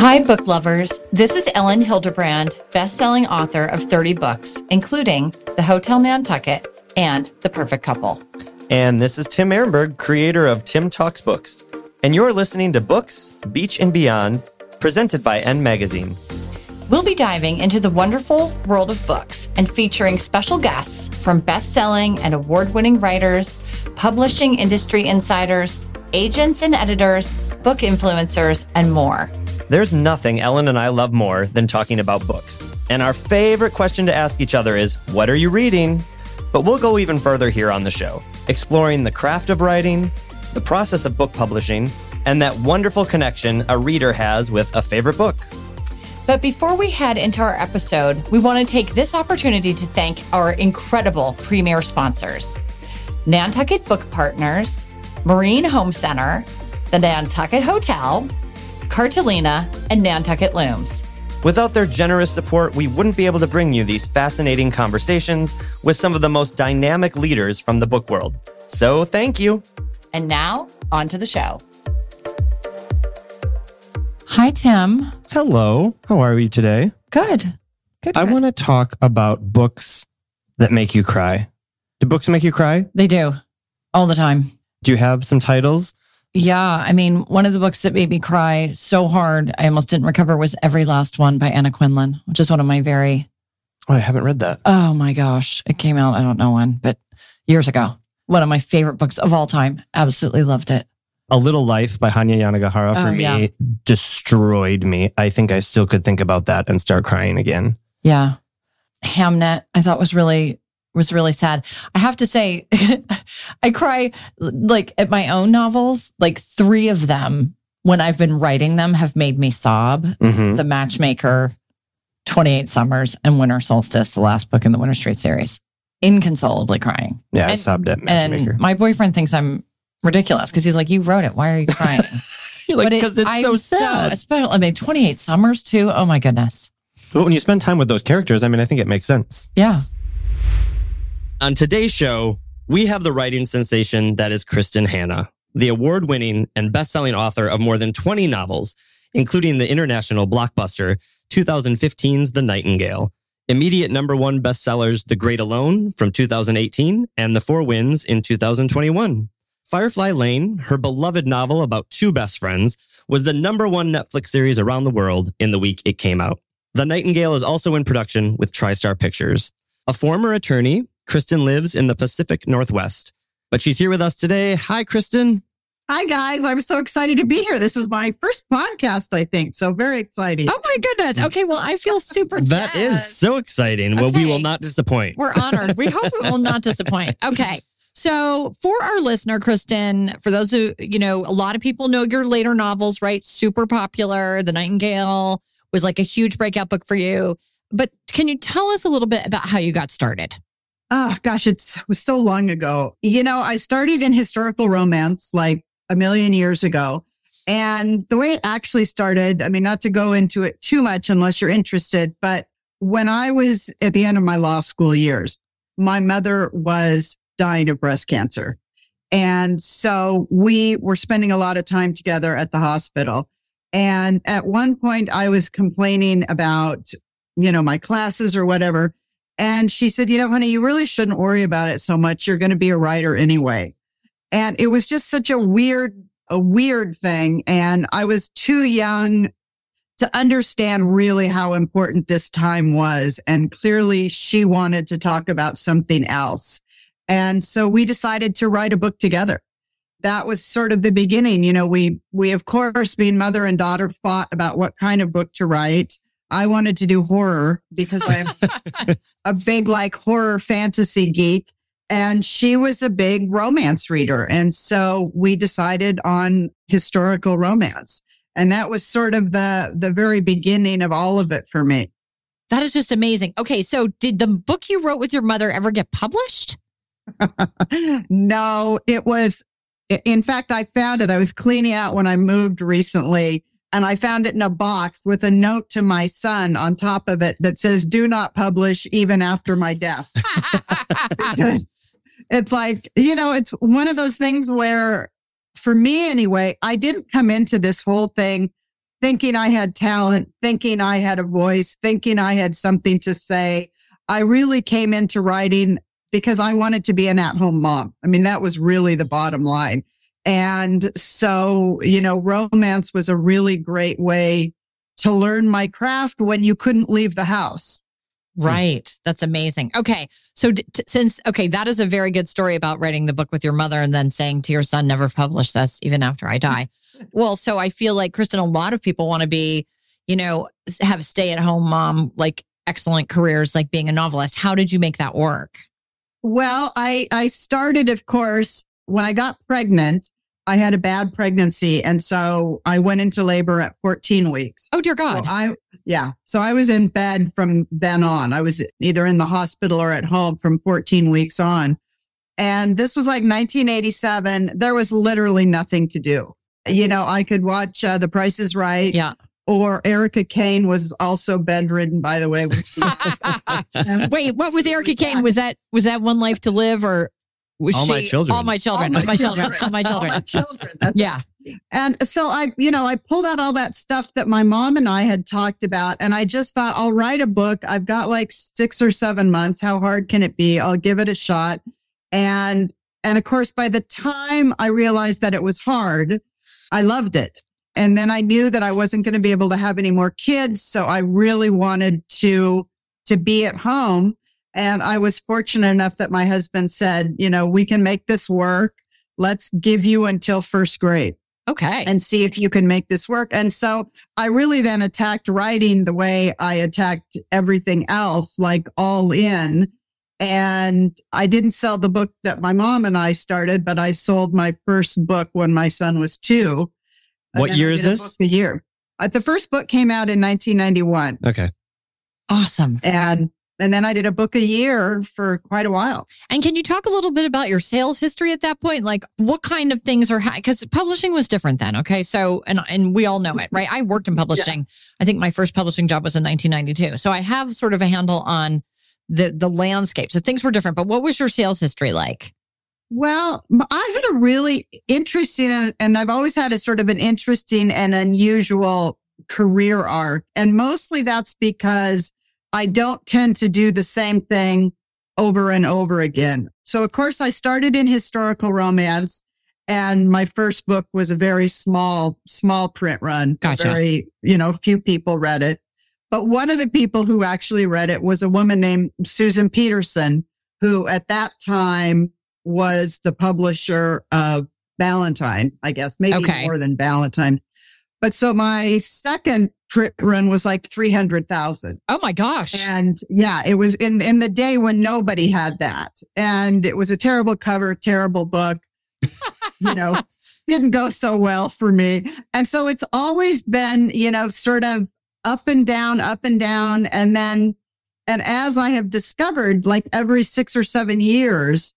Hi, book lovers. This is Elin Hilderbrand, best-selling author of 30 books, including The Hotel Nantucket and The Perfect Couple. And this is Tim Ehrenberg, creator of Tim Talks Books. And you're listening to Books, Beach and Beyond, presented by N Magazine. We'll be diving into the wonderful world of books and featuring special guests from best-selling and award-winning writers, publishing industry insiders, agents and editors, book influencers, and more. There's nothing Elin and I love more than talking about books. And our favorite question to ask each other is, What are you reading? But we'll go even further here on the show, exploring the craft of writing, the process of book publishing, and that wonderful connection a reader has with a favorite book. But before we head into our episode, we want to take this opportunity to thank our incredible premier sponsors Nantucket Book Partners, Marine Home Center, the Nantucket Hotel, Cartolina, and Nantucket Looms. Without their generous support, we wouldn't be able to bring you these fascinating conversations with some of the most dynamic leaders from the book world. So thank you. And now, on to the show. Hi, Tim. Hello. How are you today? Good. Good. I good. want to talk about books that make you cry. Do books make you cry? They do all the time. Do you have some titles? Yeah. I mean, one of the books that made me cry so hard I almost didn't recover was Every Last One by Anna Quindlen, which is one of my very, Oh, I haven't read that. oh my gosh, it came out, I don't know when, but years ago. One of my favorite books of all time. Absolutely loved it. A Little Life by Hanya Yanagihara for Oh, me yeah. destroyed me. I think I still could think about that and start crying again. Yeah. Hamnet, I thought was really was really sad. I have to say, I cry like at my own novels. Like three of them, when I've been writing them, have made me sob. hmm The Matchmaker, Twenty Eight Summers, and Winter Solstice, the last book in the Winter Street series. Inconsolably crying. Yeah, I sobbed at Matchmaker. And my boyfriend thinks I'm ridiculous because he's like, "You wrote it. Why are you crying?" You're like, But it- because it's I'm so sad. especially, I mean, Twenty Eight Summers too. Oh my goodness. but when you spend time with those characters, I mean, I think it makes sense. Yeah. On today's show, we have the writing sensation that is Kristin Hannah, the award winning and best selling author of more than 20 novels, including the international blockbuster 2015's The Nightingale, immediate number one bestsellers The Great Alone from 2018 and The Four Winds in 2021. Firefly Lane, her beloved novel about two best friends, was the number one Netflix series around the world in the week it came out. The Nightingale is also in production with TriStar Pictures. A former attorney, Kristin lives in the Pacific Northwest, but she's here with us today. Hi, Kristin. Hi, guys. I'm so excited to be here. This is my first podcast, I think. So very exciting. Oh my goodness. Okay, well, I feel super That is jazzed. so exciting. Well, we will not disappoint. We're honored. We hope we will not disappoint. Okay. So, for our listener, Kristin, for those who, you know, a lot of people know your later novels, right? Super popular. The Nightingale was like a huge breakout book for you. But can you tell us a little bit about how you got started? Oh, gosh, it's, it was so long ago. You know, I started in historical romance like a million years ago. And the way it actually started, I mean, not to go into it too much unless you're interested, but when I was at the end of my law school years, my mother was dying of breast cancer. And so we were spending a lot of time together at the hospital. And at one point I was complaining about, you know, my classes or whatever. And she said, you know, honey, you really shouldn't worry about it so much. You're going to be a writer anyway. And it was just such a weird, a weird thing. And I was too young to understand really how important this time was. And clearly she wanted to talk about something else. And so we decided to write a book together. That was sort of the beginning. You know, we, we, of course, being mother and daughter fought about what kind of book to write. I wanted to do horror because I'm a big like horror fantasy geek. And she was a big romance reader. And so we decided on historical romance. And that was sort of the, the very beginning of all of it for me. That is just amazing. Okay, so did the book you wrote with your mother ever get published? no, it was, in fact, I found it. I was cleaning out when I moved recently and I found it in a box with a note to my son on top of it that says, do not publish even after my death. Because it's like, you know, it's one of those things where for me anyway, I didn't come into this whole thing thinking I had talent, thinking I had a voice, thinking I had something to say. I really came into writing because I wanted to be an at home mom. I mean, that was really the bottom line. And so, you know, romance was a really great way to learn my craft when you couldn't leave the house. Hmm. Right. That's amazing. Okay. So, d- t- since, okay, that is a very good story about writing the book with your mother and then saying to your son, never publish this even after I die. well, so I feel like, Kristin, a lot of people want to be, you know, have stay at home mom, like excellent careers, like being a novelist. How did you make that work? Well, I, I started, of course, when I got pregnant, I had a bad pregnancy. And so I went into labor at 14 weeks. Oh, dear So God. I, yeah. So I was in bed from then on. I was either in the hospital or at home from 14 weeks on. And this was like 1987. There was literally nothing to do. You know, I could watch uh, The Price is Right. yeah. Or Erica Kane was also bedridden, by the way. Wait, what was Erica Kane? Was that, was that One Life to Live or was All she? My Children. All my children. All my children. All my All children. my children. Yeah. And so I, you know, I pulled out all that stuff that my mom and I had talked about. And I just thought, I'll write a book. I've got like six or seven months. How hard can it be? I'll give it a shot. And, and of course, by the time I realized that it was hard, I loved it. And then I knew that I wasn't going to be able to have any more kids. So I really wanted to, to be at home. And I was fortunate enough that my husband said, you know, we can make this work. Let's give you until first grade Okay. and see if you can make this work. And so I really then attacked writing the way I attacked everything else, like all in. And I didn't sell the book that my mom and I started, but I sold my first book when my son was two. What year is did a this? book A year. Uh, the first book came out in 1991 Okay. awesome. and and then I did a book a year for quite a while. And can you talk a little bit about your sales history at that point? Like what kind of things are because publishing was different then. Okay. So and and we all know it, right? I worked in publishing. I think my first publishing job was in 1992. So I have sort of a handle on the the landscape. So things were different. But what was your sales history like? Well, I had a really interesting, and I've always had a sort of an interesting and unusual career arc. And mostly that's because I don't tend to do the same thing over and over again. So of course I started in historical romance and my first book was a very small, small print run. Gotcha. Very, you know, few people read it. But one of the people who actually read it was a woman named Susan Peterson, who at that time was the publisher of Ballantine, I guess, maybe Okay. more than Ballantine. But so my second print run was like 300,000. Oh my gosh. And yeah, it was in, in the day when nobody had that. And it was a terrible cover, terrible book, you know, didn't go so well for me. And so it's always been, you know, sort of up and down, up and down. And then, and as I have discovered, like every six or seven years,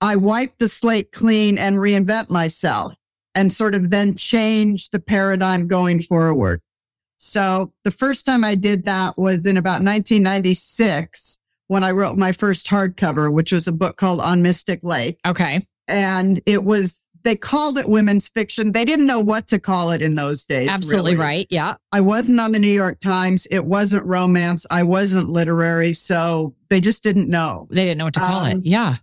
I wipe the slate clean and reinvent myself and sort of then change the paradigm going forward. So the first time I did that was in about 1996 when I wrote my first hardcover, which was a book called On Mystic Lake. okay. And it was, they called it women's fiction. They didn't know what to call it in those days. Absolutely really. right. Yeah. I wasn't on the New York Times. It wasn't romance. I wasn't literary. So they just didn't know. They didn't know what to call Um, it. Yeah.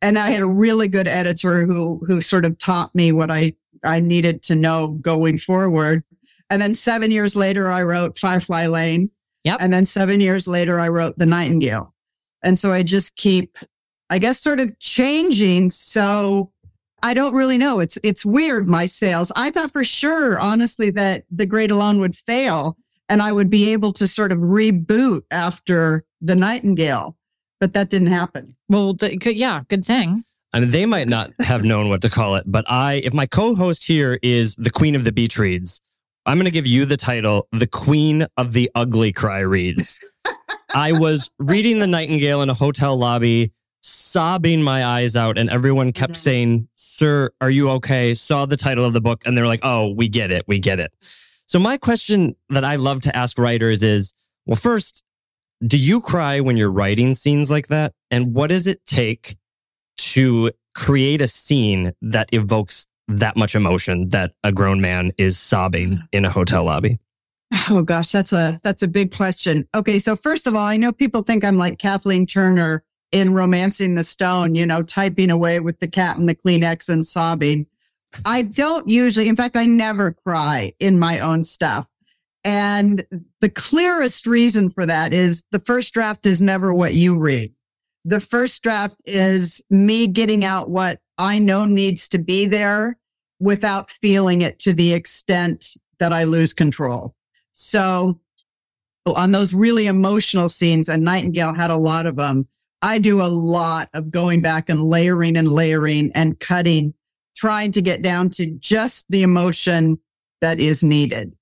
And I had a really good editor who, who sort of taught me what I, I needed to know going forward. And then seven years later, I wrote Firefly Lane. Yep. And then seven years later, I wrote The Nightingale. And so I just keep, I guess, sort of changing. So I don't really know. It's, it's weird, my sales. I thought for sure, honestly, that The Great Alone would fail and I would be able to sort of reboot after The Nightingale, but that didn't happen. Well, the, yeah. Good thing. I mean, they might not have known what to call it, but I, if my co-host here is the Queen of the Beach Reads, I'm going to give you the title, the Queen of the Ugly Cry Reads. I was reading The Nightingale in a hotel lobby, sobbing my eyes out, and everyone kept Mhm. saying, Sir, are you okay? Saw the title of the book, and they're like, Oh, we get it. We get it. So, my question that I love to ask writers is well, first, do you cry when you're writing scenes like that? And what does it take to create a scene that evokes that much emotion that a grown man is sobbing mm. in a hotel lobby? Oh gosh, that's a that's a big question. Okay, so first of all, I know people think I'm like Kathleen Turner in Romancing the Stone, you know, typing away with the cat and the Kleenex and sobbing. I don't usually, in fact, I never cry in my own stuff. And the clearest reason for that is the first draft is never what you read. The first draft is me getting out what I know needs to be there without feeling it to the extent that I lose control. So on those really emotional scenes, and Nightingale had a lot of them, I do a lot of going back and layering and layering and cutting, trying to get down to just the emotion that is needed.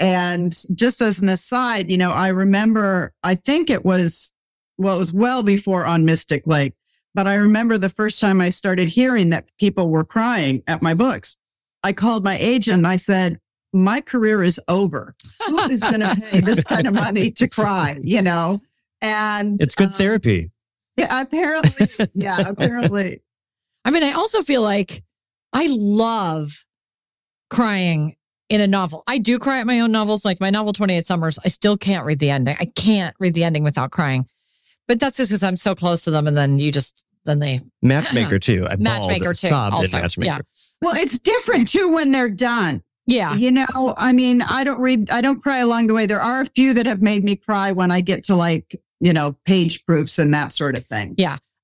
And just as an aside, you know, I remember, I think it was, well, it was well before on Mystic Lake, but I remember the first time I started hearing that people were crying at my books. I called my agent and I said, my career is over. Who is going to pay this kind of money to cry, you know? And It's good um, therapy. Yeah, apparently. yeah, apparently. I mean, I also feel like I love crying in a novel. I do cry at my own novels, like my novel 28 Summers. I still can't read the ending. I can't read the ending without crying. But that's just because I'm so close to them. And then you just, then they, Matchmaker too. I Matchmaker, bawled, too, sobbed also, in Matchmaker. yeah. Well, it's different too when they're done. yeah. You know, I mean, I don't read, I don't cry along the way. There are a few that have made me cry when I get to like, you know, page proofs and that sort of thing.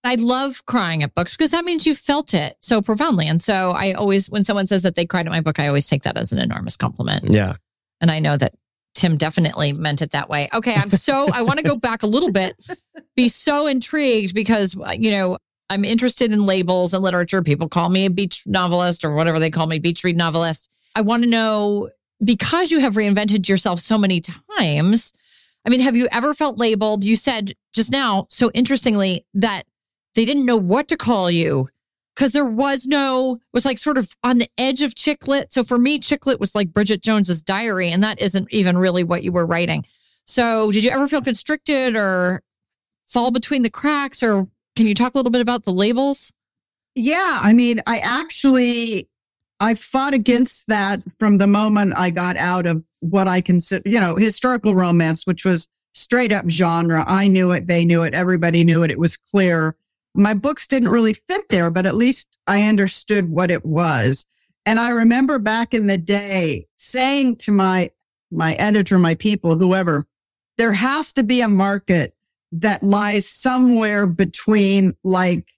I love crying at books because that means you felt it so profoundly. And so I always, when someone says that they cried at my book, I always take that as an enormous compliment. Yeah. And I know that Tim definitely meant it that way. Okay. I'm so, I want to go back a little bit, be so intrigued because, you know, I'm interested in labels and literature. People call me a beach novelist or whatever they call me, beach read novelist. I want to know because you have reinvented yourself so many times. I mean, have you ever felt labeled? You said just now, so interestingly, that they didn't know what to call you because there was no, was like sort of on the edge of chick lit. So for me, chick lit was like Bridget Jones's diary, and that isn't even really what you were writing. So did you ever feel constricted or fall between the cracks? Or can you talk a little bit about the labels? Yeah. I mean, I actually, I fought against that from the moment I got out of what I consider, you know, historical romance, which was straight up genre. I knew it. They knew it. Everybody knew it. It was clear. My books didn't really fit there, but at least I understood what it was. And I remember back in the day saying to my, my editor, my people, whoever, there has to be a market that lies somewhere between like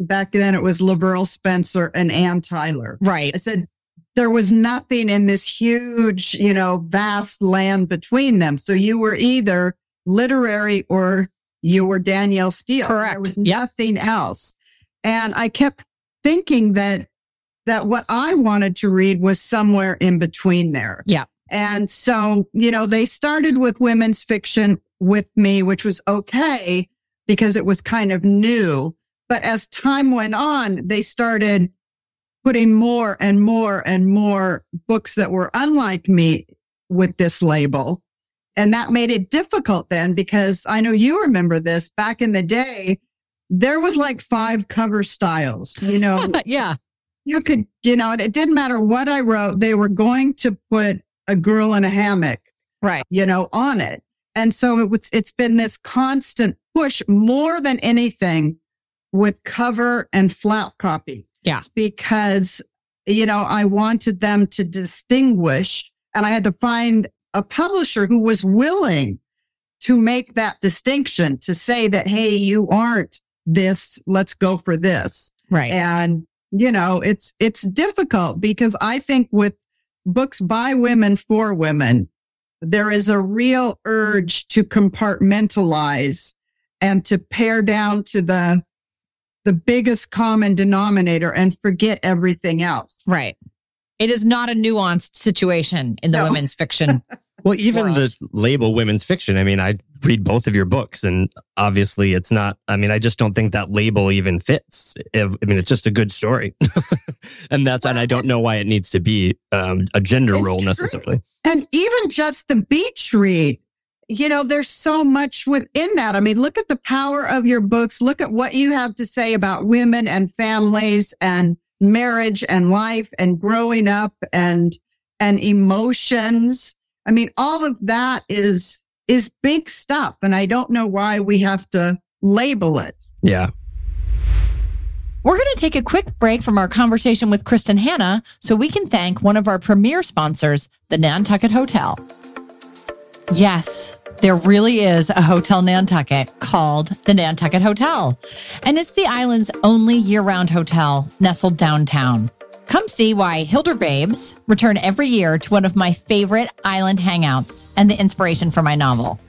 back then it was LaVyrle Spencer and Anne Tyler. Right. I said there was nothing in this huge, you know, vast land between them. So you were either literary or you were Danielle Steel. There Correct. was Yep. nothing else. And I kept thinking that that what I wanted to read was somewhere in between there. Yeah. And so, you know, they started with women's fiction with me, which was okay because it was kind of new. But as time went on, they started putting more and more and more books that were unlike me with this label. And that made it difficult then because I know you remember this back in the day. There was like five cover styles, you know, yeah. you could, you know, it didn't matter what I wrote. They were going to put a girl in a hammock, Right. you know, on it. And so it was, it's been this constant push more than anything with cover and flap copy. Yeah. Because, you know, I wanted them to distinguish and I had to find a publisher who was willing to make that distinction to say that, Hey, you aren't this. Let's go for this. Right. And, you know, it's, it's difficult because I think with books by women for women, there is a real urge to compartmentalize and to pare down to the, the biggest common denominator and forget everything else. Right. It is not a nuanced situation in the No. women's fiction. Well, even world. the label women's fiction. I mean, I read both of your books, and obviously, it's not. I mean, I just don't think that label even fits. If, I mean, it's just a good story, and that's and I don't know why it needs to be um, a gender role true. necessarily. And even just the beach read, you know, there's so much within that. I mean, look at the power of your books. Look at what you have to say about women and families and marriage and life and growing up and, and emotions. I mean, all of that is, is big stuff. And I don't know why we have to label it. Yeah. We're going to take a quick break from our conversation with Kristin Hannah so we can thank one of our premier sponsors, the Nantucket Hotel. Yes, there really is a Hotel Nantucket called the Nantucket Hotel, and it's the island's only year round hotel nestled downtown. Come see why Hilderbabes return every year to one of my favorite island hangouts and the inspiration for my novel.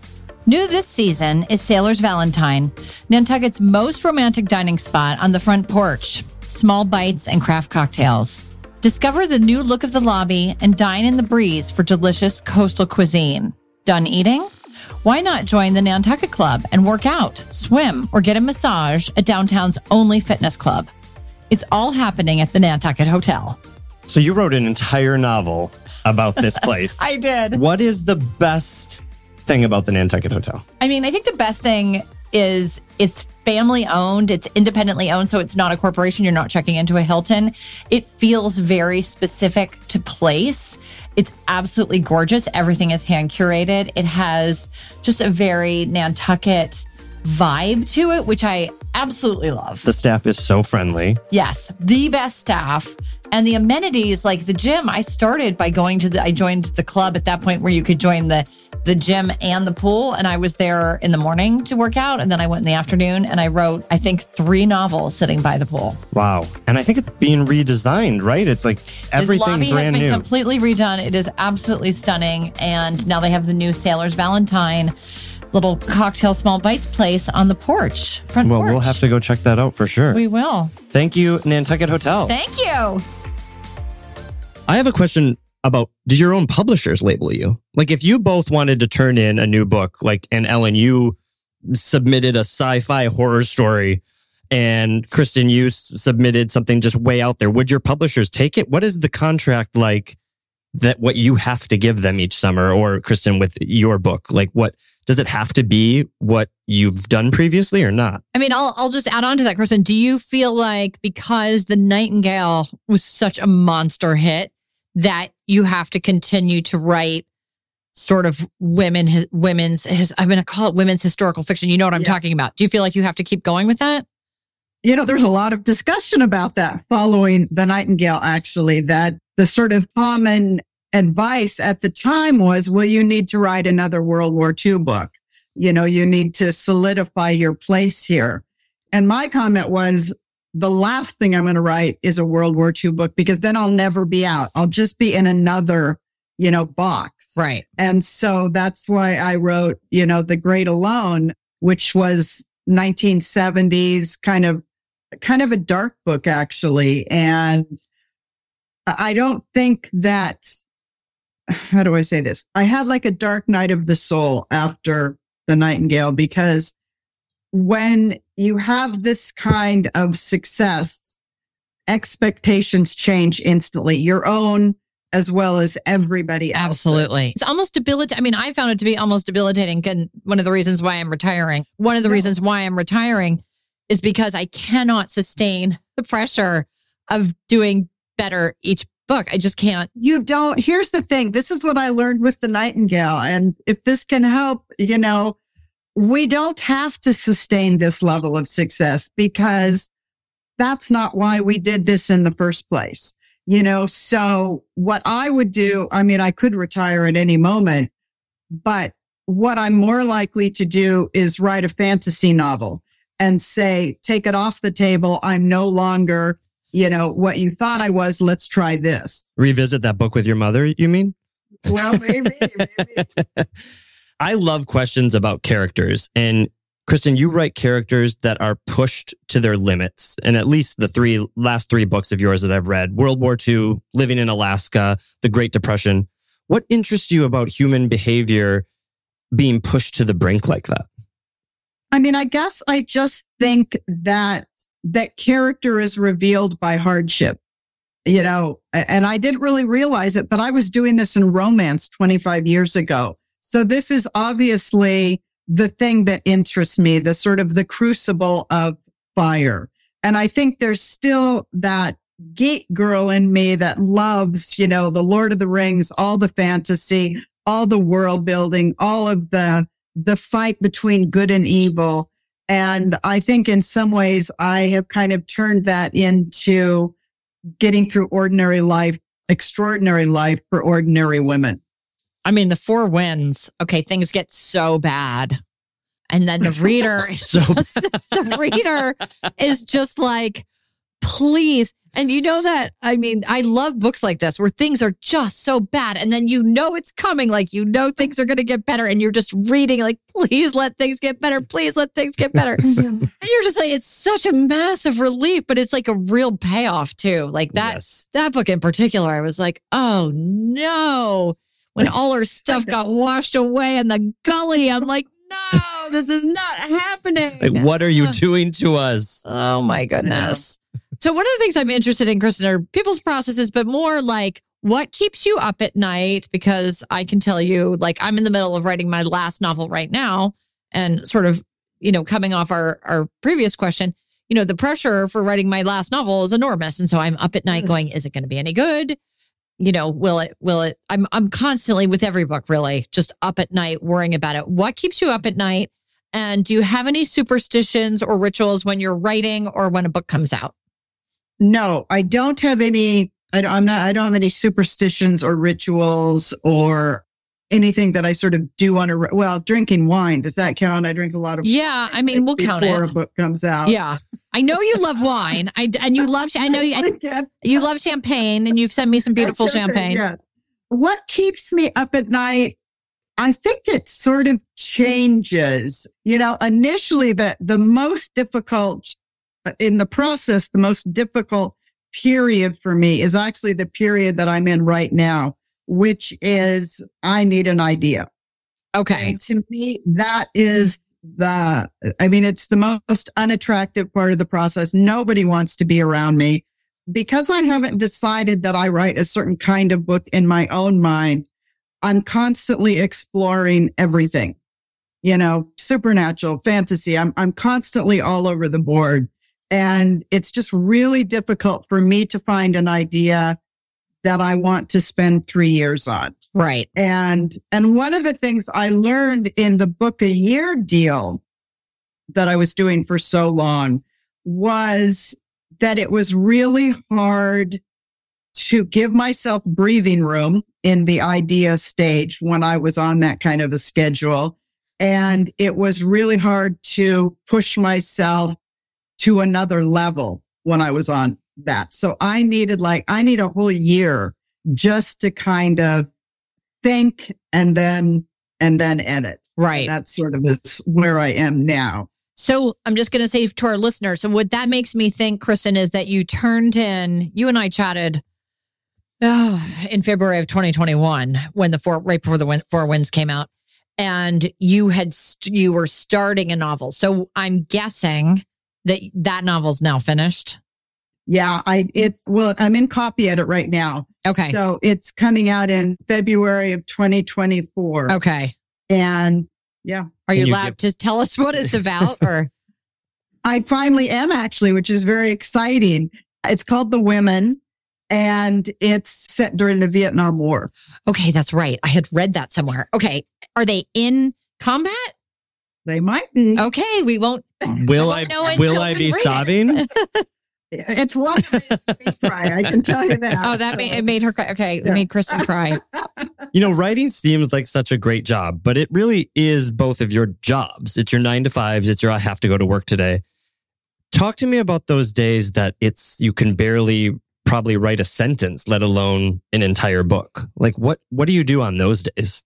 New this season is Sailor's Valentine, Nantucket's most romantic dining spot on the front porch. Small bites and craft cocktails. Discover the new look of the lobby and dine in the breeze for delicious coastal cuisine. Done eating? Why not join the Nantucket Club and work out, swim, or get a massage at downtown's only fitness club? It's all happening at the Nantucket Hotel. So you wrote an entire novel about this place. I did. What is the best thing about the Nantucket Hotel? I mean, I think the best thing is it's family owned, it's independently owned, so it's not a corporation. You're not checking into a Hilton. It feels very specific to place. It's absolutely gorgeous. Everything is hand curated. It has just a very Nantucket vibe to it, which I absolutely love. The staff is so friendly. Yes, the best staff and the amenities like the gym. I started by going to the I joined the club at that point where you could join the the gym and the pool and I was there in the morning to work out and then I went in the afternoon and I wrote I think 3 novels sitting by the pool. Wow. And I think it's being redesigned, right? It's like everything the lobby brand has been new. completely redone. It is absolutely stunning and now they have the new Sailor's Valentine little cocktail small bites place on the porch. Front well, porch. we'll have to go check that out for sure. We will. Thank you, Nantucket Hotel. Thank you. I have a question about did your own publishers label you? Like if you both wanted to turn in a new book, like and Elin, you submitted a sci-fi horror story and Kristin, you submitted something just way out there. Would your publishers take it? What is the contract like that what you have to give them each summer or Kristin with your book? Like what does it have to be what you've done previously or not? I mean, I'll I'll just add on to that, Kristin. Do you feel like because the Nightingale was such a monster hit that you have to continue to write sort of women his women's his I'm going to call it women's historical fiction. You know what I'm Yeah. talking about. Do you feel like you have to keep going with that? You know, there's a lot of discussion about that following the Nightingale, actually, that the sort of common advice at the time was, well, you need to write another World War II book. You know, you need to solidify your place here. And my comment was, the last thing I'm going to write is a World War II book because then I'll never be out. I'll just be in another, you know, box. Right. And so that's why I wrote, you know, The Great Alone, which was 1970s kind of, kind of a dark book, actually. And I don't think that, how do I say this? I had like a dark night of the soul after the Nightingale because when you have this kind of success, expectations change instantly, your own as well as everybody else's. Absolutely. It's almost debilitating. I mean, I found it to be almost debilitating. And one of the reasons why I'm retiring, one of the Yeah. reasons why I'm retiring is because I cannot sustain the pressure of doing better each book. I just can't. you don't here's the thing this is what i learned with the nightingale and if this can help you know we don't have to sustain this level of success because that's not why we did this in the first place you know so what i would do i mean i could retire at any moment but what i'm more likely to do is write a fantasy novel and say take it off the table i'm no longer you know what you thought i was let's try this Revisit that book with your mother, you mean? well, maybe, maybe. I love questions about characters. And Kristin, you write characters that are pushed to their limits. And at least the three last three books of yours that I've read World War II, Living in Alaska, The Great Depression. What interests you about human behavior being pushed to the brink like that? I mean, I guess I just think that that character is revealed by hardship, you know, and I didn't really realize it, but I was doing this in romance 25 years ago. So this is obviously the thing that interests me, the sort of the crucible of fire. And I think there's still that geek girl in me that loves, you know, the Lord of the Rings, all the fantasy, all the world building, all of the, the fight between good and evil. And I think in some ways I have kind of turned that into getting through ordinary life, extraordinary life for ordinary women. I mean, the Four Winds. Okay, things get so bad. And then the reader, So just, the reader is just like, please. And you know that, I mean, I love books like this where things are just so bad. And then you know it's coming. Like, you know, things are going to get better. And you're just reading, like, please let things get better. Please let things get better. and you're just like, it's such a massive relief, but it's like a real payoff too. Like that, yes. that book in particular, I was like, oh no. When all her stuff got washed away in the gully, I'm like, no, this is not happening. Like, what are you doing to us? Oh my goodness. So one of the things I'm interested in, Kristin, are people's processes, but more like what keeps you up at night? Because I can tell you, like, I'm in the middle of writing my last novel right now and sort of, you know, coming off our, our previous question, you know, the pressure for writing my last novel is enormous. And so I'm up at night Mm. going, is it going to be any good? You know, will it, will it, I'm, I'm constantly with every book, really just up at night worrying about it. What keeps you up at night? And do you have any superstitions or rituals when you're writing or when a book comes out? No, I don't have any. I don't, I'm not. I don't have any superstitions or rituals or anything that I sort of do on a. Well, drinking wine does that count? I drink a lot of. Yeah, I mean, we'll count it before a book comes out. Yeah, I know you love wine. I and you love. I know you. Yeah, You love champagne, and you've sent me some beautiful champagne. yes. What keeps me up at night? I think it sort of changes. You know, initially the the most difficult in the process, the most difficult period for me is actually the period that I'm in right now, which is I need an idea. Okay. And to me, that is the, I mean, it's the most unattractive part of the process. Nobody wants to be around me because I haven't decided that I write a certain kind of book in my own mind. I'm constantly exploring everything, you know, supernatural fantasy. I'm, I'm constantly all over the board and it's just really difficult for me to find an idea that I want to spend three years on. Right. And, and one of the things I learned in the book a year deal that I was doing for so long was that it was really hard to give myself breathing room in the idea stage when I was on that kind of a schedule. And it was really hard to push myself to another level when I was on that. So I needed like, I need a whole year just to kind of think and then, and then edit. Right. That's sort of is where I am now. So I'm just going to say to our listeners, so what that makes me think, Kristin, is that you turned in, you and I chatted oh, in February of 2021 when the four, right before the win, Four Winds came out, and you had, st- you were starting a novel. So I'm guessing that that novel's now finished. Yeah. I, it's, well, I'm in copy edit right now. Okay. So it's coming out in February of 2024. okay. And yeah, Are you you allowed to tell us what it's about or? I finally am actually, which is very exciting. It's called The Women and it's set during the Vietnam War. Okay. That's right. I had read that somewhere. Okay. Are they in combat? They might be. Okay. We won't. Will I I, will I be read it. sobbing? It's one of cry. I can tell you that. Oh, that made, it made her cry. Okay. It made Kristin cry. You know, writing seems like such a great job, but it really is both of your jobs. It's your nine to fives. It's your I have to go to work today. Talk to me about those days that it's you can barely probably write a sentence, let alone an entire book. Like what what do you do on those days?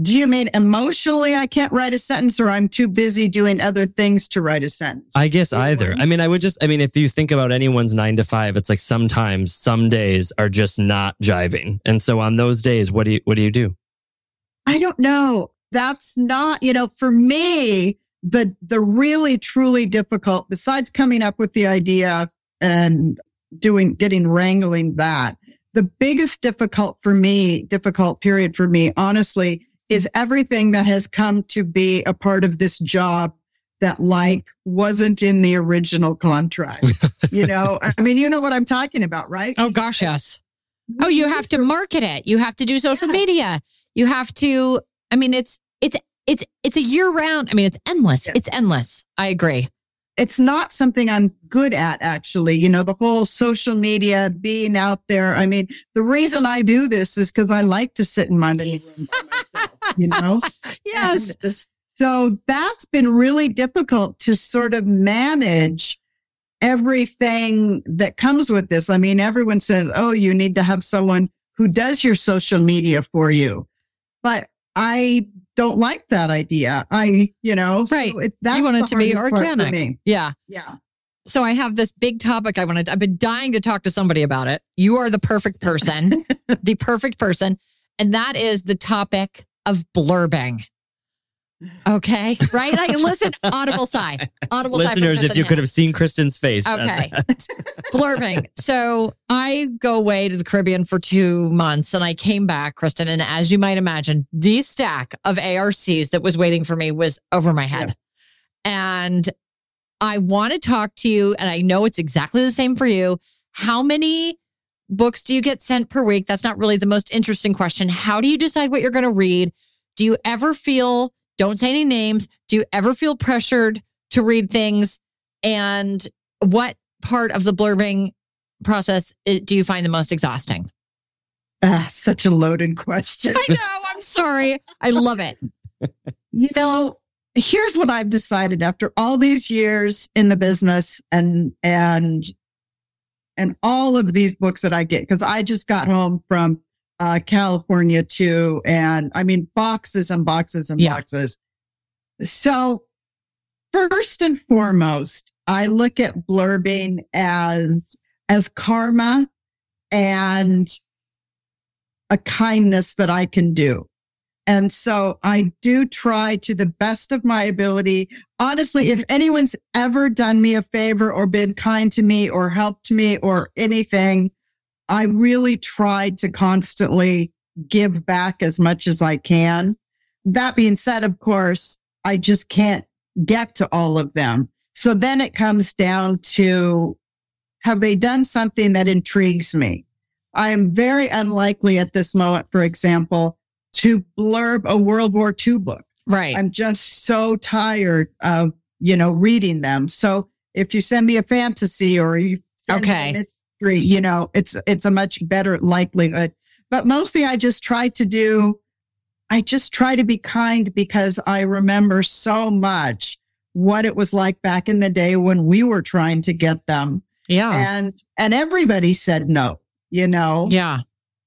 Do you mean emotionally I can't write a sentence or I'm too busy doing other things to write a sentence? I guess Either. I mean, I would just I mean, if you think about anyone's nine to five, it's like sometimes some days are just not jiving. And so on those days, what do you what do you do? I don't know. That's not, you know, for me, the, the really truly difficult, besides coming up with the idea and doing, getting wrangling that, the biggest difficult for me, difficult period for me, honestly, is everything that has come to be a part of this job that like wasn't in the original contract. you know, I mean, you know what I'm talking about, right? Oh gosh, yes. Oh, you have to market it. You have to do social media. You have to. I mean, it's it's it's it's a year round. I mean, it's endless. Yeah. It's endless. I agree. It's not something I'm good at, actually. You know, the whole social media being out there. I mean, the reason I do this is because I like to sit in my living room by myself, you know? Yes. And so that's been really difficult to sort of manage everything that comes with this. I mean, everyone says, oh, you need to have someone who does your social media for you. But I don't like that idea. I, you know, so Right. it, that's you want it to be hardest part for organic. Yeah. Yeah. So I have this big topic I want to. I've been dying to talk to somebody about it. You are the perfect person, the perfect person, and that is the topic of blurbing. Okay, right? Like, listen, audible sigh, audible sigh. Listeners, if you could have seen Kristin's face. Uh, okay. that. blurbing. So I go away to the Caribbean for two months and I came back, Kristin. And as you might imagine, the stack of ARCs that was waiting for me was over my head. And I want to talk to you, and I know it's exactly the same for you. How many books do you get sent per week? That's not really the most interesting question. How do you decide what you're going to read? Do you ever feel, don't say any names, do you ever feel pressured to read things? And what part of the blurbing process do you find the most exhausting? Ah, such a loaded question. I know. I'm sorry. I love it. You know, here's what I've decided after all these years in the business and and and all of these books that I get because I just got home from uh, California too, and I mean boxes and boxes and Yeah. boxes. So first and foremost, I look at blurbing as as karma and a kindness that I can do. And so I do try to the best of my ability. Honestly, if anyone's ever done me a favor or been kind to me or helped me or anything, I really try to constantly give back as much as I can. That being said, of course, I just can't get to all of them. So then it comes down to have they done something that intrigues me? I am very unlikely at this moment, for example, to blurb a World War II book. Right. I'm just so tired of, you know, reading them. So if you send me a fantasy or you send me a Okay. Mystery, you know, it's it's a much better likelihood. But mostly I just try to do I just try to be kind because I remember so much what it was like back in the day when we were trying to get them. yeah. And and everybody said no, you know. Yeah.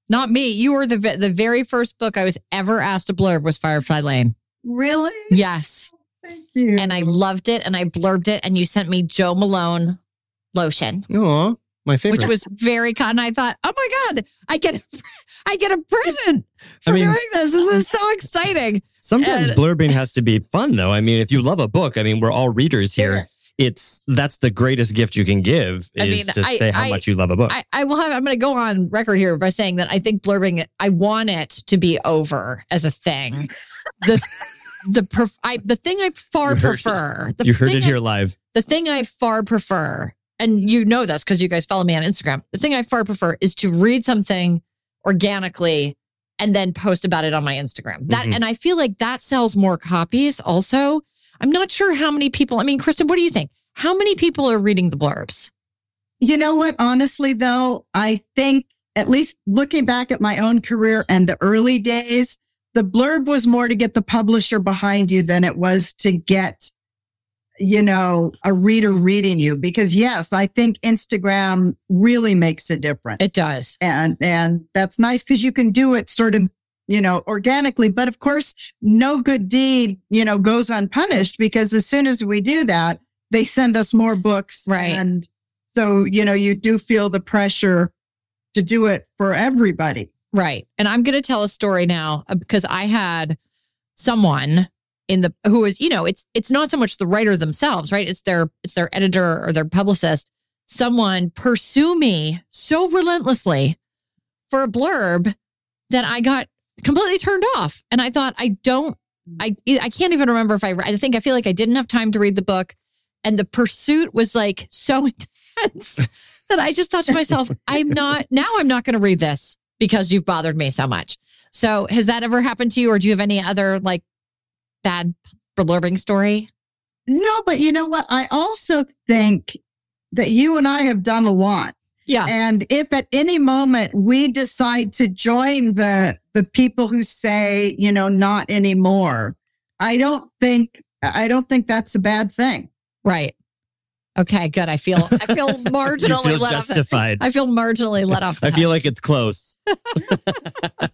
Not me. You were the the very first book I was ever asked to blurb was Firefly Lane. Really? Yes. Thank you. And I loved it and I blurbed it and you sent me Jo Malone lotion, Aw, my favorite. which was very kind. I thought, "Oh my god, I get a, I get a present for I mean- doing this. This is so exciting." Sometimes and- blurbing has to be fun, though. I mean, if you love a book, I mean, we're all readers here. Yeah. It's that's the greatest gift you can give is I mean, to I- say how much you love a book. I, I will have. I'm going to go on record here by saying that I think blurbing. I want it to be over as a thing. The the I, the thing I far heard prefer. The you heard it here live. the thing I far prefer, and you know this because you guys follow me on Instagram, the thing I far prefer is to read something organically and then post about it on my Instagram. That Mhm. and I feel like that sells more copies also. I'm not sure how many people, I mean, Kristin, what do you think? How many people are reading the blurbs? You know what? Honestly, though, I think at least looking back at my own career and the early days, the blurb was more to get the publisher behind you than it was to get, you know, a reader reading you. Because yes, I think Instagram really makes a difference. It does. and and that's nice because you can do it sort of you know organically but of course no good deed you know goes unpunished because as soon as we do that they send us more books Right. and so you know you do feel the pressure to do it for everybody Right. And I'm going to tell a story now uh, because I had someone in the who is, you know, it's it's not so much the writer themselves, right? It's their it's their editor or their publicist. Someone pursue me so relentlessly for a blurb that I got completely turned off. And I thought I don't I I can't even remember if I I think I feel like I didn't have time to read the book and the pursuit was like so intense that I just thought to myself, I'm not now I'm not going to read this because you've bothered me so much. So has that ever happened to you or do you have any other like bad blurbing story? No, but you know what? I also think that you and I have done a lot. Yeah. And if at any moment we decide to join the the people who say, you know, not anymore, I don't think I don't think that's a bad thing. Right. Okay, good. I feel I feel marginally you feel let justified. off. I feel marginally let off. the I feel like it's close.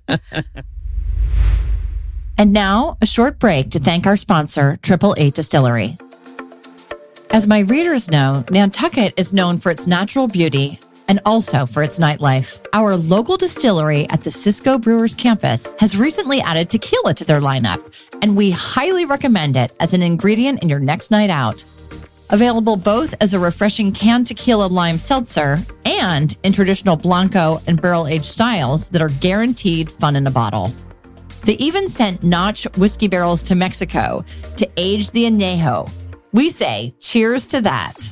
And now, a short break to thank our sponsor, Triple Eight Distillery. As my readers know, Nantucket is known for its natural beauty and also for its nightlife. Our local distillery at the Cisco Brewers campus has recently added tequila to their lineup, and we highly recommend it as an ingredient in your next night out. Available both as a refreshing canned tequila lime seltzer and in traditional Blanco and barrel aged styles that are guaranteed fun in a bottle. They even sent Notch whiskey barrels to Mexico to age the añejo. We say cheers to that.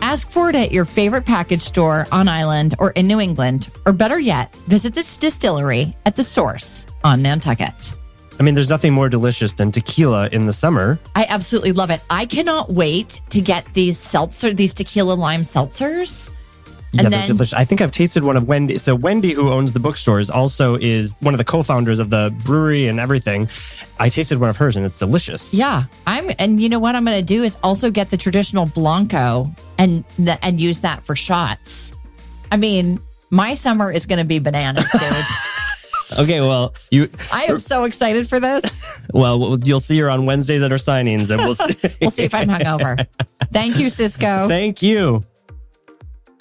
Ask for it at your favorite package store on island or in New England, or better yet, visit this distillery at the source on Nantucket. I mean, there's nothing more delicious than tequila in the summer. I absolutely love it. I cannot wait to get these seltzer, these tequila lime seltzers. Yeah, And they're then- delicious. I think I've tasted one of Wendy. So Wendy, who owns the bookstores, also is one of the co-founders of the brewery and everything. I tasted one of hers, and it's delicious. Yeah, I'm, and you know what I'm going to do is also get the traditional blanco and the, and use that for shots. I mean, my summer is going to be bananas, dude. Okay, well, you I am so excited for this. well, well, you'll see her on Wednesdays at her signings, and we'll see. We'll see if I'm hungover. Thank you, Cisco. Thank you.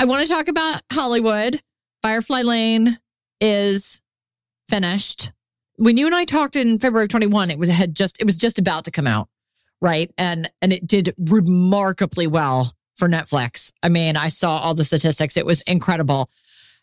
I want to talk about Hollywood. Firefly Lane is finished. When you and I talked in February of 21, it was had just it was just about to come out, right? And and it did remarkably well for Netflix. I mean, I saw all the statistics. It was incredible.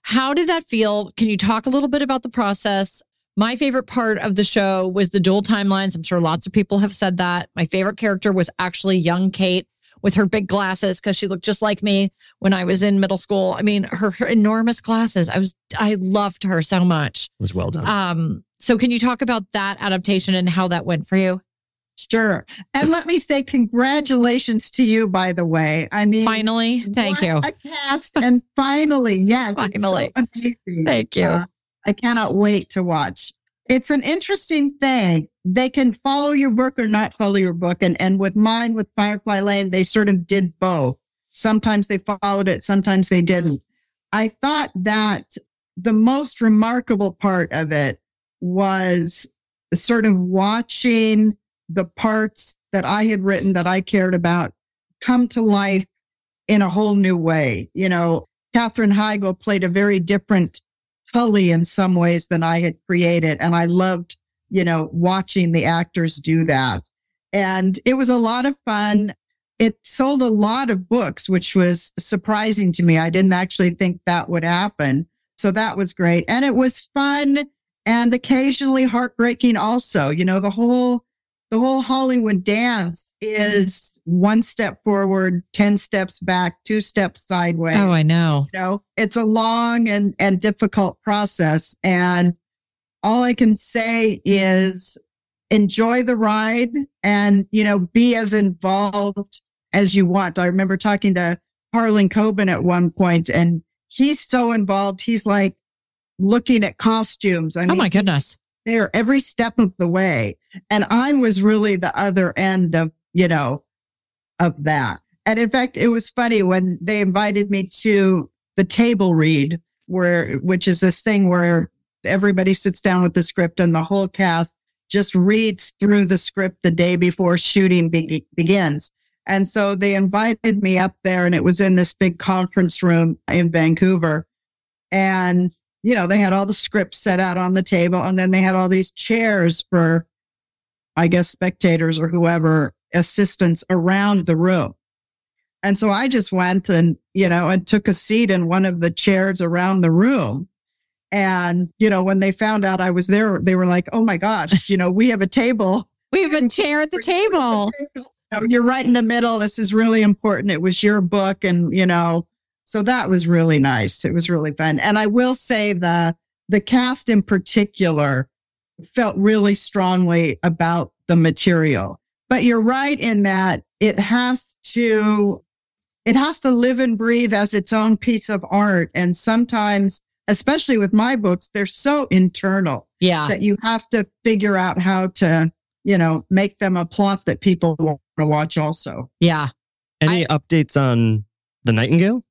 How did that feel? Can you talk a little bit about the process? My favorite part of the show was the dual timelines. I'm sure lots of people have said that. My favorite character was actually young Kate with her big glasses because she looked just like me when I was in middle school. I mean, her, her enormous glasses. I was I loved her so much. It was well done. Um, so can you talk about that adaptation and how that went for you? Sure. And let me say congratulations to you, by the way. I mean, Finally, thank what you. A cast, and finally, yes, Finally. so. Thank you. Uh, I cannot wait to watch. It's an interesting thing. They can follow your book or not follow your book, and and with mine, with Firefly Lane, they sort of did both. Sometimes they followed it, sometimes they didn't. I thought that the most remarkable part of it was sort of watching the parts that I had written that I cared about come to life in a whole new way. You know, Katherine Heigl played a very different Tully in some ways than I had created. And I loved, you know, watching the actors do that. And it was a lot of fun. It sold a lot of books, which was surprising to me. I didn't actually think that would happen. So that was great. And it was fun and occasionally heartbreaking also. You know, the whole the whole Hollywood dance is one step forward, 10 steps back, two steps sideways. Oh, I know. you know, it's a long and, and difficult process. And all I can say is enjoy the ride and, you know, be as involved as you want. I remember talking to Harlan Coben at one point and he's so involved. He's like looking at costumes. I mean, Oh my goodness. there every step of the way. And I was really the other end of, you know, of that. And in fact, it was funny when they invited me to the table read where, which is this thing where everybody sits down with the script and the whole cast just reads through the script the day before shooting be- begins. And so they invited me up there and it was in this big conference room in Vancouver. And you know, they had all the scripts set out on the table and then they had all these chairs for, I guess, spectators or whoever assistants around the room. And so I just went and, you know, and took a seat in one of the chairs around the room. And, you know, when they found out I was there, they were like, Oh my gosh, you know, we have a table We have a chair at the table. You're right in the middle. This is really important. It was your book and, you know, so that was really nice. It was really fun. And I will say the, the cast in particular felt really strongly about the material. But you're right in that it has to, it has to live and breathe as its own piece of art. And sometimes, especially with my books, they're so internal Yeah. that you have to figure out how to, you know, make them a plot that people want to watch also. Yeah. Any updates on the Nightingale?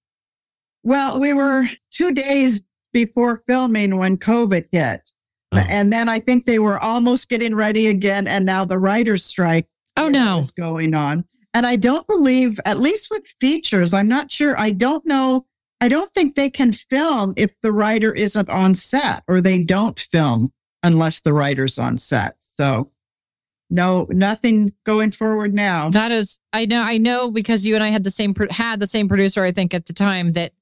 Well, we were two days before filming when COVID hit. Oh. And then I think they were almost getting ready again. And now the writer's strike Oh no. is going on. And I don't believe, at least with features, I'm not sure. I don't know. I don't think they can film if the writer isn't on set or they don't film unless the writer's on set. So no, nothing going forward now. That is, I know, I know because you and I had the same, had the same producer, I think at the time that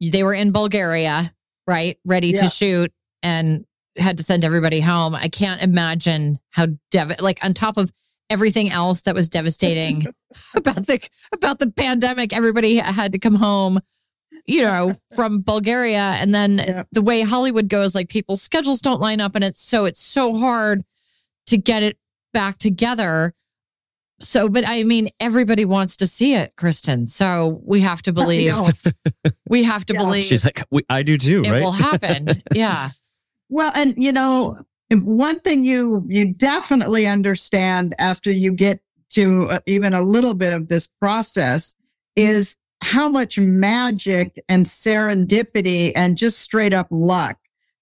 they were in Bulgaria, right? Ready Yeah. to shoot and had to send everybody home. I can't imagine how dev, like on top of everything else that was devastating about the, about the pandemic, everybody had to come home, you know, from Bulgaria. And then Yeah. the way Hollywood goes, like people's schedules don't line up and it's so, it's so hard to get it back together. So, but I mean, everybody wants to see it, Kristin. So we have to believe. We have to Yeah. believe She's like, we, I do too, it right? will happen. yeah. Well, and you know, one thing you you definitely understand after you get to uh, even a little bit of this process is how much magic and serendipity and just straight up luck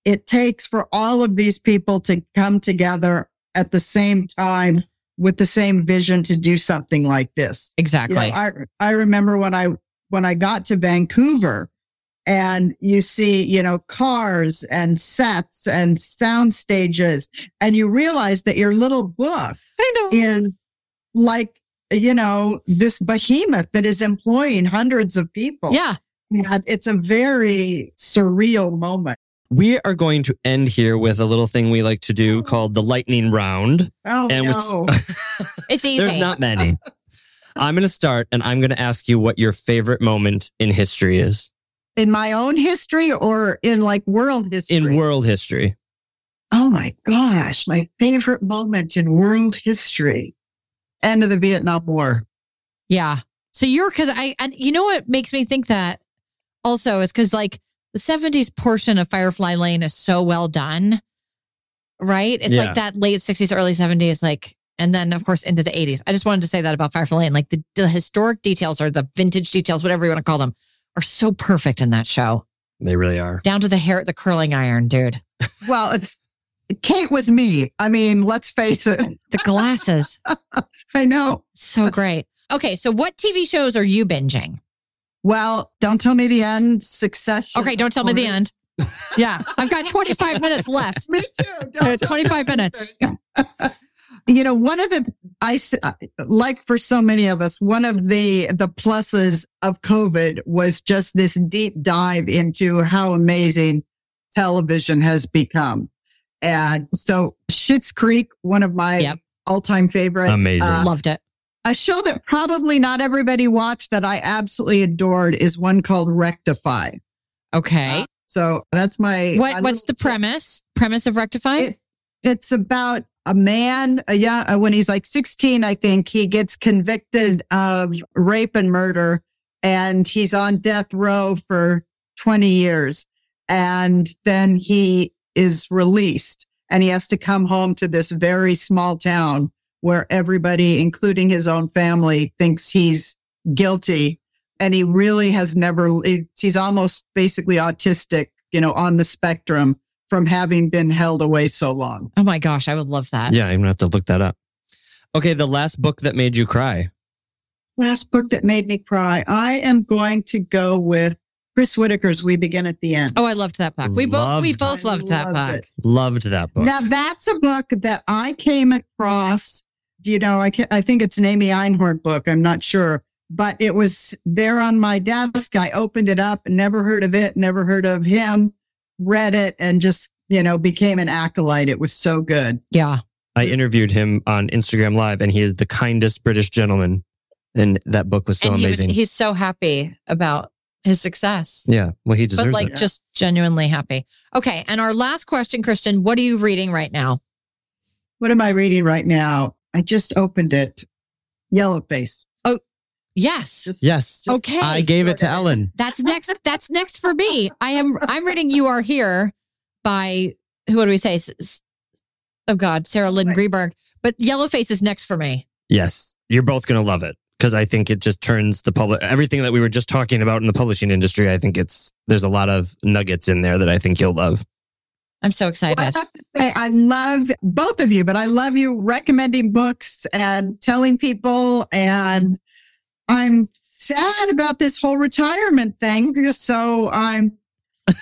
it takes for all of these people to come together at the same time with the same vision to do something like this. You know, Exactly. I I remember when I when I got to Vancouver and you see, you know, cars and sets and sound stages and you realize that your little book is like, you know, this behemoth that is employing hundreds of people. Yeah. And It's a very surreal moment. we are going to end here with a little thing we like to do called the lightning round. Oh, And no. with- It's easy. There's not many. I'm going to start and I'm going to ask you what your favorite moment in history is in my own history or in like world history? in world history. Oh my gosh, my favorite moment in world history. End of the Vietnam War. Yeah. So you're because I and you know what makes me think that also is because like the 70s portion of Firefly Lane is so well done. Right? It's Yeah. like that late 60s, early 70s, like and then of course into the 80s. I just wanted to say that about Firefly Lane. Like the, the historic details or the vintage details, whatever you want to call them, are so perfect in that show. They really are. Down to the hair, the curling iron, dude. Well, Kate was me. I mean, let's face it. The glasses. I know. so great. Okay, so what TV shows are you binging? Well, don't tell me the end. Succession. Okay, don't tell me the end. Yeah, I've got 25 minutes left. Me too. Uh, Don't tell me 25 minutes. you know one of the i uh, like for so many of us one of the the pluses of covid was just this deep dive into how amazing television has become and so Schitt's creek one of my Yep. All-time favorites Amazing. Uh, Loved it. a show that probably not everybody watched that i absolutely adored is one called rectify Okay. so that's my what what's little the tip. premise? Premise of Rectify? It, it's about a man, a young, uh, when he's like 16, I think he gets convicted of rape and murder and he's on death row for 20 years. And then he is released and he has to come home to this very small town where everybody, including his own family, thinks he's guilty. And he really has never, he's almost basically autistic, you know, on the spectrum from having been held away so long. oh my gosh, I would love that. Yeah, I'm going to have to look that up. Okay, the last book that made you cry. Last book that made me cry. I am going to go with Chris Whitaker's We Begin at the End. Oh, I loved that book. We both we Loved- both I loved that loved book. it. Loved that book. Now that's a book that I came across. You know, I can, I think it's an Amy Einhorn book. I'm not sure, but it was there on my desk. I opened it up, never heard of it, never heard of him, read it and just, you know, became an acolyte. It was so good. Yeah. I interviewed him on Instagram Live, and he is the kindest British gentleman. And that book was so and he was, amazing. he's so happy about his success. yeah, well, he deserves But like it. just genuinely happy. Okay. And our last question, Kristin, what are you reading right now? What am I reading right now? I just opened it. Yellowface. Oh, yes. Just, Yes, Okay. I gave it to Elin. That's next. That's next for me. I am. I'm reading "You Are Here" by who do we say? S- s- Oh God, Sarah Lynn Right. Greenberg. But Yellowface is next for me. Yes, you're both going to love it because I think it just turns the public everything that we were just talking about in the publishing industry. I think it's there's a lot of nuggets in there that I think you'll love. I'm so I excited. have to say, I love both of you, but I love you recommending books and telling people. And I'm sad about this whole retirement thing. So I'm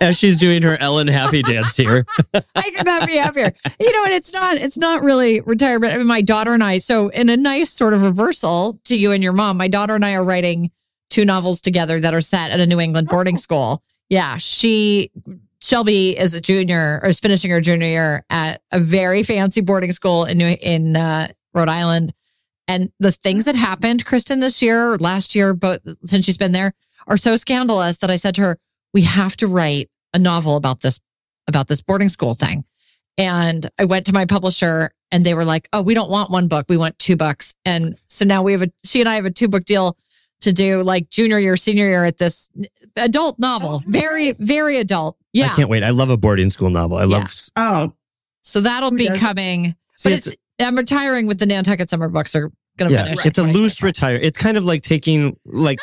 As she's doing her Elin happy dance here. I could not be happier. You know, and it's not. It's not really retirement. I mean, my daughter and I. So, in a nice sort of reversal to you and your mom, my daughter and I are writing two novels together that are set at a New England boarding Oh. school. Yeah, she Shelby is a junior or is finishing her junior year at a very fancy boarding school in New in uh, Rhode Island. And the things that happened, Kristin, this year or last year, but since she's been there, are so scandalous that I said to her, "We have to write a novel about this about this boarding school thing." And I went to my publisher, and they were like, "Oh, we don't want one book; we want two books." And so now we have a she and I have a two book deal to do like junior year, senior year at this adult novel, Oh, very very adult. Yeah. I can't wait. I love a boarding school novel. I Yeah. love. oh so that'll be doesn't? coming. See, but it's, it's, I'm retiring with the Nantucket summer books are going to yeah, finish. it's a in loose 2024. retire. It's kind of like taking like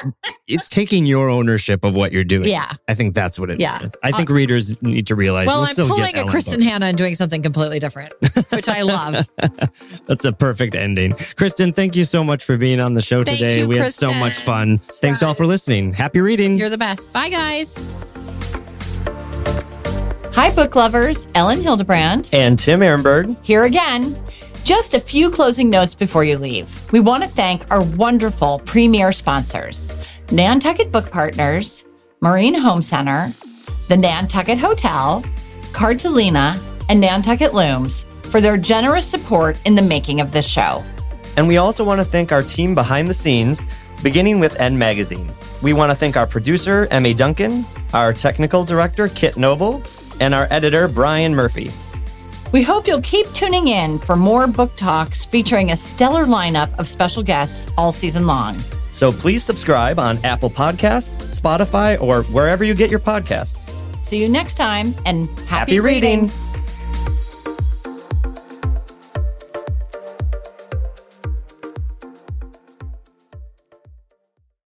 it's taking your ownership of what you're doing. Yeah. I think that's what it is. Yeah. I think uh, readers need to realize. Well, we'll I'm still get pulling a Kristin books. Hannah and doing something completely different, which I love. That's a perfect ending. Kristin, thank you so much for being on the show Thank today. you, we had so much fun. Thanks all for listening. Happy reading. You're the best. Bye, guys. Hi, book lovers. Elin Hilderbrand and Tim Ehrenberg. here again. Just a few closing notes before you leave. We want to thank our wonderful premier sponsors Nantucket Book Partners, Marine Home Center, the Nantucket Hotel, Cartolina, and Nantucket Looms for their generous support in the making of this show. And we also want to thank our team behind the scenes, beginning with N Magazine. We want to thank our producer, Emmy Duncan, our technical director, Kit Noble, and our editor, Brian Murphy. We hope you'll keep tuning in for more book talks featuring a stellar lineup of special guests all season long. So please subscribe on Apple Podcasts, Spotify, or wherever you get your podcasts. See you next time and happy, Happy reading. reading.